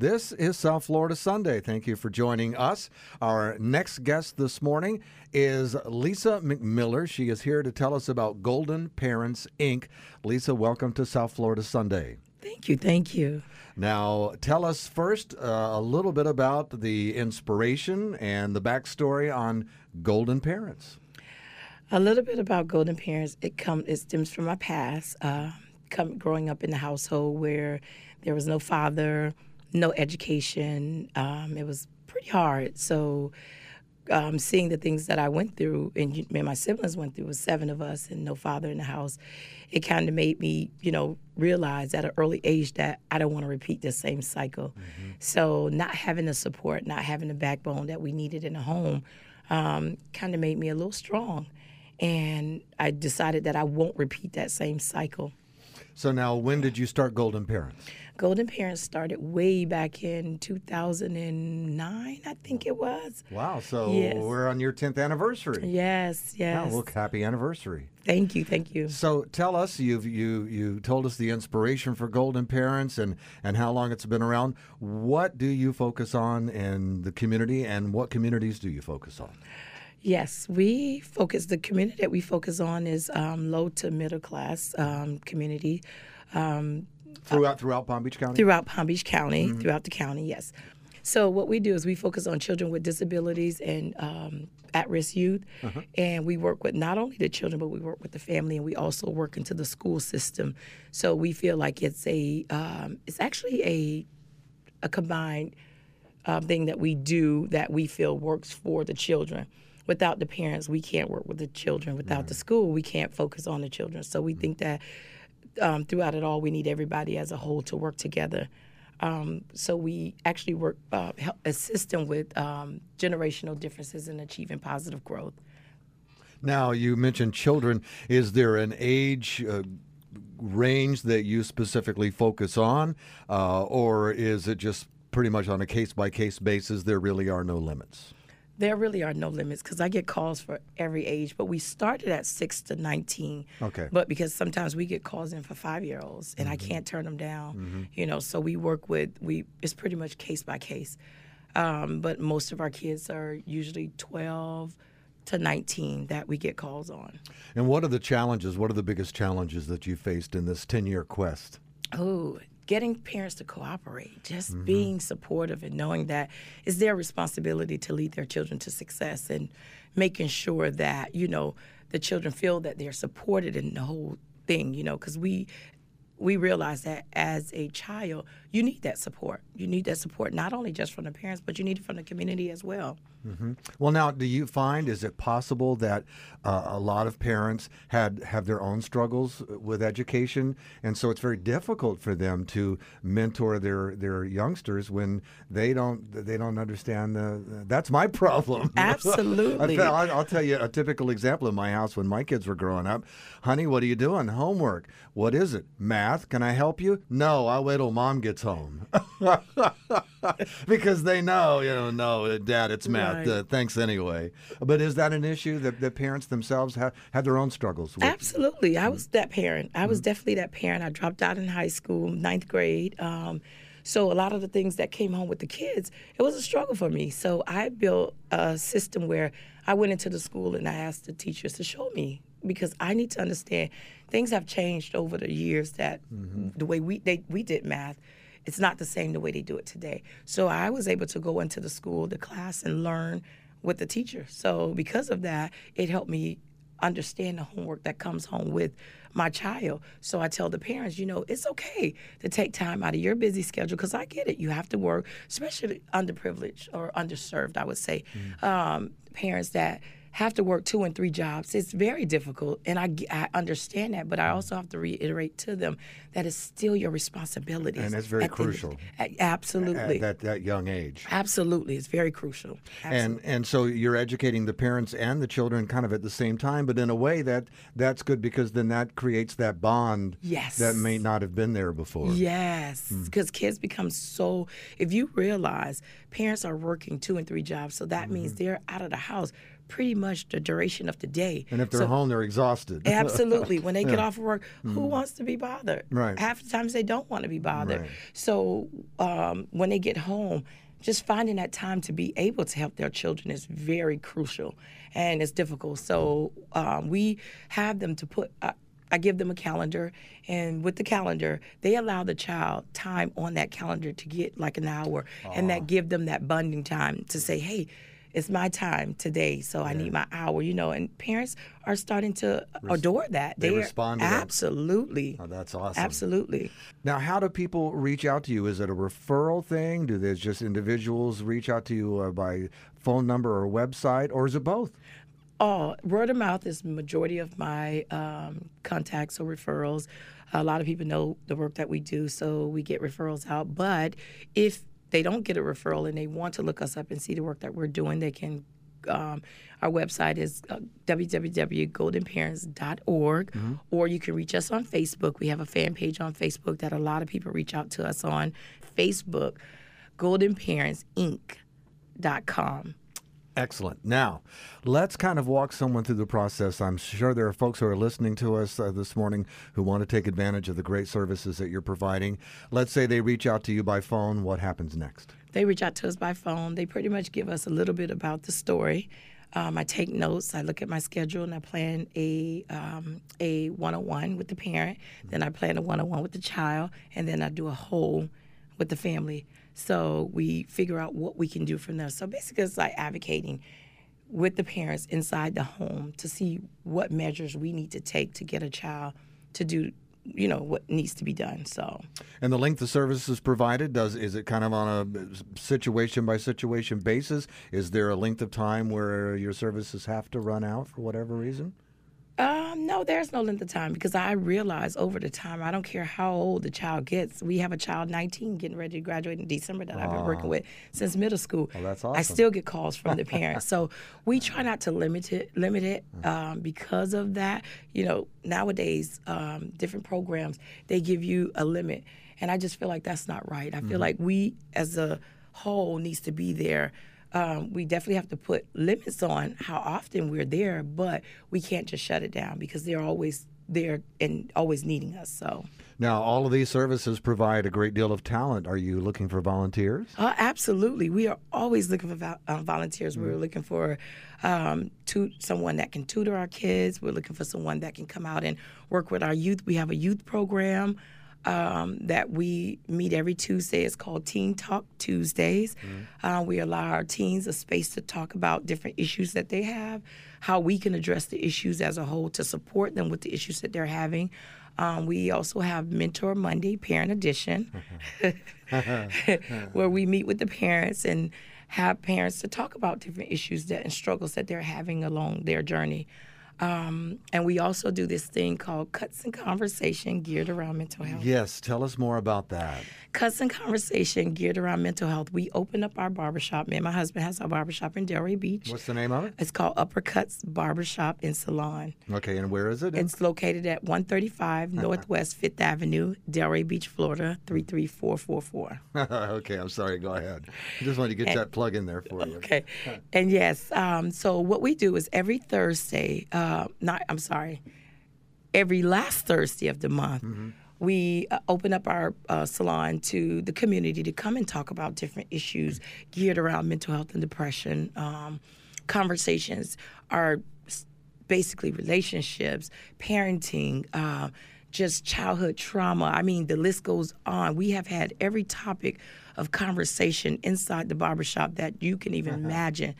This is South Florida Sunday. Thank you for joining us. Our next guest this morning is Lisa McMiller. She is here to tell us about Golden Parents Inc. Lisa, welcome to South Florida Sunday. Thank you. Thank you. Now, tell us first uh, a little bit about the inspiration and the backstory on Golden Parents. A little bit about Golden Parents. It come it stems from my past. Uh, come, growing up in a household where there was no father, no education. Um, it was pretty hard. So, um, seeing the things that I went through and, and my siblings went through, was seven of us and no father in the house. It kind of made me, you know, realize at an early age that I don't want to repeat the same cycle. So, not having the support, not having the backbone that we needed in a home, um, kind of made me a little strong. And I decided that I won't repeat that same cycle. So, now when did you start Golden Parents? Golden Parents started way back in 2009, I think it was. Wow, so Yes. we're on your 10th anniversary. Yes, yes. well, happy anniversary. Thank you, thank you. So tell us, you've you you told us the inspiration for Golden Parents and and how long it's been around. What do you focus on in the community, and what communities do you focus on? Yes, we focus, the community that we focus on is um, low to middle class um, community um, Throughout throughout Palm Beach County. throughout Palm Beach County, throughout the county, yes. So what we do is we focus on children with disabilities and um, at-risk youth, and we work with not only the children, but we work with the family, and we also work into the school system. So we feel like it's a, um, it's actually a, a combined uh, thing that we do that we feel works for the children. Without the parents, we can't work with the children. Without the school, we can't focus on the children. So we think that um, throughout it all, we need everybody as a whole to work together. Um, so we actually work, uh, help assist them with um, generational differences in achieving positive growth. Now you mentioned children. Is there an age? Uh, range that you specifically focus on uh, or is it just pretty much on a case by case basis there really are no limits There really are no limits because I get calls for every age, but we started at six to 19. Okay. But because sometimes we get calls in for five year olds and I can't turn them down, you know, so we work with, we it's pretty much case by case. Um, but most of our kids are usually 12 to 19 that we get calls on. and what are the challenges what are the biggest challenges that you faced in this 10 year quest Oh, getting parents to cooperate, just mm-hmm. being supportive and knowing that it's their responsibility to lead their children to success and making sure that, you know, the children feel that they're supported in the whole thing, you know, because we we realize that as a child, you need that support. You need that support not only just from the parents, but you need it from the community as well. Well, now, do you find is it possible that uh, a lot of parents had have their own struggles with education, and so it's very difficult for them to mentor their their youngsters when they don't they don't understand the. That's my problem. Absolutely. I'll, I'll tell you a typical example in my house when my kids were growing up. Honey, what are you doing? Homework. What is it? Math. Can I help you? No, I'll wait till mom gets home. because they know, you know, no, Dad, it's math. Uh, thanks anyway. But is that an issue that the parents themselves have have their own struggles with? Absolutely. I was that parent. I was definitely that parent. I dropped out in high school, ninth grade. Um, so a lot of the things that came home with the kids, it was a struggle for me. So I built a system where I went into the school and I asked the teachers to show me because I need to understand things have changed over the years that the way we they, we did math it's not the same the way they do it today. So I was able to go into the school, the class, and learn with the teacher. So because of that, it helped me understand the homework that comes home with my child. So I tell the parents, you know, it's okay to take time out of your busy schedule because I get it. You have to work, especially underprivileged or underserved, I would say. Um, parents that have to work two and three jobs. It's very difficult, and I, I understand that, but I also have to reiterate to them that it's still your responsibility. And that's very at the end of crucial. the- Absolutely. At that, that young age. Absolutely. It's very crucial. And and so you're educating the parents and the children kind of at the same time, but in a way that that's good because then that creates that bond Yes. that may not have been there before. Yes, hmm. because kids become so. If you realize parents are working two and three jobs, so that means mm-hmm. they're out of the house pretty much the duration of the day. And if they're So- home, they're exhausted. Absolutely. When they get Yeah. off of work, who wants to be bothered? Right. Half the times they don't want to be bothered. Right. So um, when they get home, just finding that time to be able to help their children is very crucial and it's difficult. So um, we have them to put. Uh, I give them a calendar, and with the calendar, they allow the child time on that calendar to get like an hour, and that give them that bonding time to say, "Hey, it's my time today, so I need my hour." You know, and parents are starting to adore that. they They're- respond to that. absolutely, Oh, that's awesome. absolutely. Now, how do people reach out to you? Is it a referral thing? Do they just individuals reach out to you uh, by phone number or website, or is it both? Oh, word of mouth is the majority of my um, contacts or referrals. A lot of people know the work that we do, so we get referrals out. But if they don't get a referral and they want to look us up and see the work that we're doing, they can. Um, our website is uh, www.goldenparents.org, or you can reach us on Facebook. We have a fan page on Facebook that a lot of people reach out to us on Facebook, goldenparentsinc.com. Excellent. Now, let's kind of walk someone through the process. I'm sure there are folks who are listening to us uh, this morning who want to take advantage of the great services that you're providing. Let's say they reach out to you by phone. What happens next? They reach out to us by phone. They pretty much give us a little bit about the story. Um, I take notes. I look at my schedule and I plan a um, a one on one with the parent. Then I plan a one on one with the child, and then I do a whole with the family. So we figure out what we can do from there. So basically, it's like advocating with the parents inside the home to see what measures we need to take to get a child to do, you know, what needs to be done. So. And the length of services provided does is it kind of on a situation by situation basis? Is there a length of time where your services have to run out for whatever reason? Um, no, there's no length of time because I realize over the time, I don't care how old the child gets. We have a child 19 getting ready to graduate in December that I've been working with since middle school. Oh, that's awesome. I still get calls from the parents, so we try not to limit it, limit it um, because of that. You know, nowadays, um, different programs they give you a limit, and I just feel like that's not right. I feel like we, as a whole, needs to be there um, we definitely have to put limits on how often we're there, but we can't just shut it down because they're always there and always needing us. So, Now, all of these services provide a great deal of talent. Are you looking for volunteers? uh, absolutely, we are always looking for vo- uh, volunteers. We're looking for um, tu- someone that can tutor our kids. We're looking for someone that can come out and work with our youth. We have a youth program. Um, that we meet every Tuesday. It's called Teen Talk Tuesdays. Uh, we allow our teens a space to talk about different issues that they have, how we can address the issues as a whole to support them with the issues that they're having. Um, we also have Mentor Monday Parent Edition, where we meet with the parents and have parents to talk about different issues that and struggles that they're having along their journey. Um, and we also do this thing called Cuts and Conversation geared around mental health. Yes, tell us more about that. Cuts and Conversation geared around mental health. We open up our barbershop. Me and my husband has our barbershop in Delray Beach. What's the name of it? It's called Uppercuts Barbershop and Salon. Okay, and where is it? It's located at 135 Northwest Fifth Avenue, Delray Beach, Florida, 33444. okay, I'm sorry. Go ahead. I just wanted to get that plug in there for you. Okay. And yes, um, so what we do is every Thursday, uh, not, I'm sorry, every last Thursday of the month, we uh, open up our uh, salon to the community to come and talk about different issues geared around mental health and depression. Um, conversations are basically relationships, parenting, uh, just childhood trauma. I mean, the list goes on. We have had every topic of conversation inside the barbershop that you can even imagine.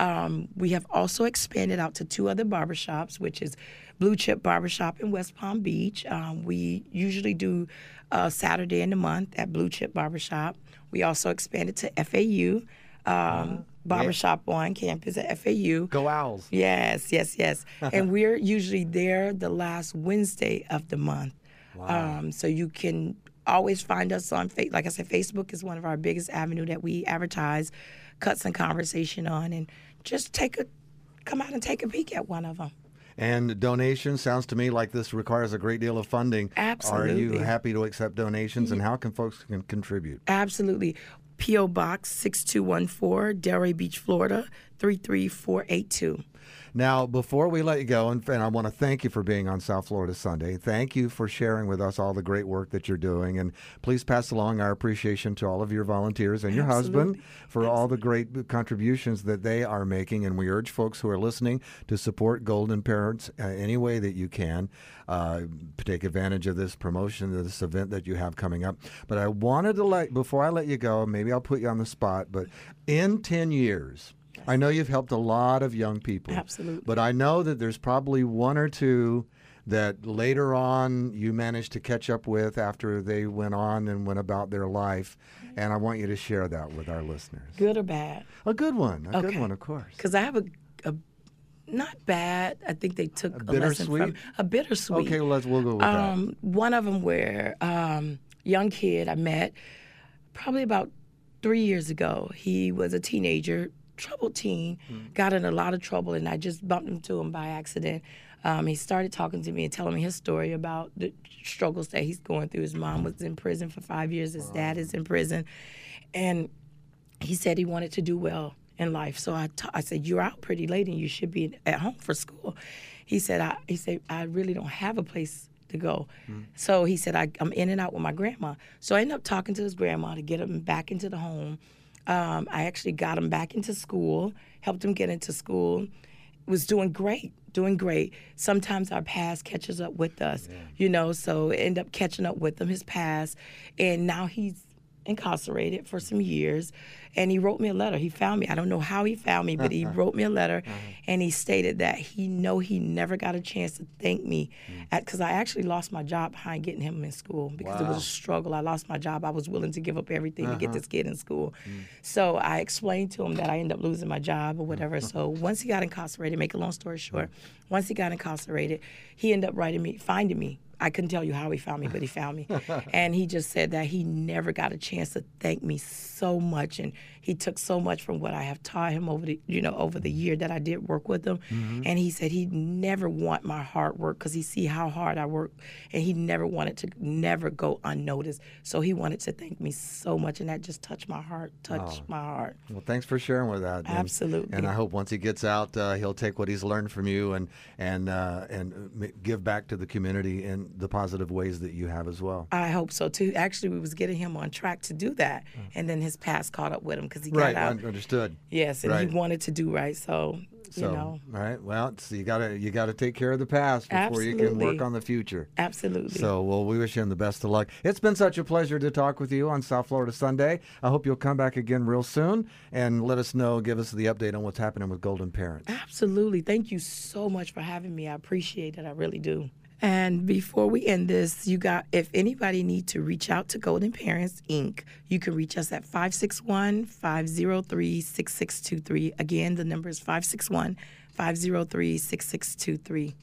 Um, we have also expanded out to two other barbershops, which is Blue Chip Barbershop in West Palm Beach. Um, we usually do a Saturday in the month at Blue Chip Barbershop. We also expanded to FAU um, Barbershop on campus at FAU. Go Owls. Yes, yes, yes. and we're usually there the last Wednesday of the month. Um, so you can always find us on, fa- like I said, Facebook is one of our biggest avenue that we advertise cuts and conversation on, and just take a, come out and take a peek at one of them. And donation sounds to me like this requires a great deal of funding. Absolutely. Are you happy to accept donations, and how can folks can contribute? Absolutely. P.O. Box 6214, Delray Beach, Florida 33482. Now, before we let you go, and, and I want to thank you for being on South Florida Sunday. Thank you for sharing with us all the great work that you're doing. And please pass along our appreciation to all of your volunteers and your Absolutely. husband for all the great contributions that they are making. And we urge folks who are listening to support Golden Parents uh, any way that you can. Uh, take advantage of this promotion, of this event that you have coming up. But I wanted to let, before I let you go, maybe I'll put you on the spot, but in 10 years, I know you've helped a lot of young people. Absolutely. But I know that there's probably one or two that later on you managed to catch up with after they went on and went about their life. And I want you to share that with our listeners. Good or bad? A good one. A good one, of course. Because I have a, a not bad. I think they took a, lesson from bittersweet? a bittersweet. Okay, well, let's we'll go with Um, one of them where um, young kid I met probably about three years ago. He was a teenager, troubled teen, got in a lot of trouble, and I just bumped into him by accident. Um, he started talking to me and telling me his story about the struggles that he's going through. His mom was in prison for five years. His dad is in prison, and he said he wanted to do well in life. So I said, "You're out pretty late, and you should be at home for school." He said, "I he said I really don't have a place to go." So he said, I, "I'm in and out with my grandma." So I ended up talking to his grandma to get him back into the home. Um, I actually got him back into school, helped him get into school. Was doing great, doing great. Sometimes our past catches up with us, you know. So end up catching up with him, his past, and now he's incarcerated for some years and he wrote me a letter. He found me. I don't know how he found me but he wrote me a letter mm-hmm. and he stated that he know he never got a chance to thank me mm. because i actually lost my job behind getting him in school because it was a struggle. I lost my job. I was willing to give up everything to get uh-huh. this kid in school. Mm. So i explained to him that i ended up losing my job or whatever. So once he got incarcerated make a long story short mm. once he got incarcerated he ended up writing me finding me I couldn't tell you how he found me, but he found me. and he just said that he never got a chance to thank me so much and he took so much from what I have taught him over the you know over the year that I did work with him. And he said he never want my hard work cuz he see how hard I work and he never wanted to never go unnoticed. So he wanted to thank me so much and that just touched my heart, touched my heart. Well, thanks for sharing with that. And- Absolutely. And I hope once he gets out, uh, he'll take what he's learned from you and and uh, and give back to the community in the positive ways that you have as well. I hope so too. Actually, we was getting him on track to do that, mm. and then his past caught up with him because he got out. un- understood. Yes, and Right. he wanted to do right. So, So, you know, all right. Well, it's, you gotta you gotta take care of the past before you can work on the future. absolutely. So, well, we wish him the best of luck. It's been such a pleasure to talk with you on South Florida Sunday. I hope you'll come back again real soon and let us know, give us the update on what's happening with Golden Parents. Absolutely. Thank you so much for having me. I appreciate it. I really do. And before we end this, you got if anybody need to reach out to Golden Parents Inc., you can reach us at 561-503-6623. Again, the number is 561-503-6623.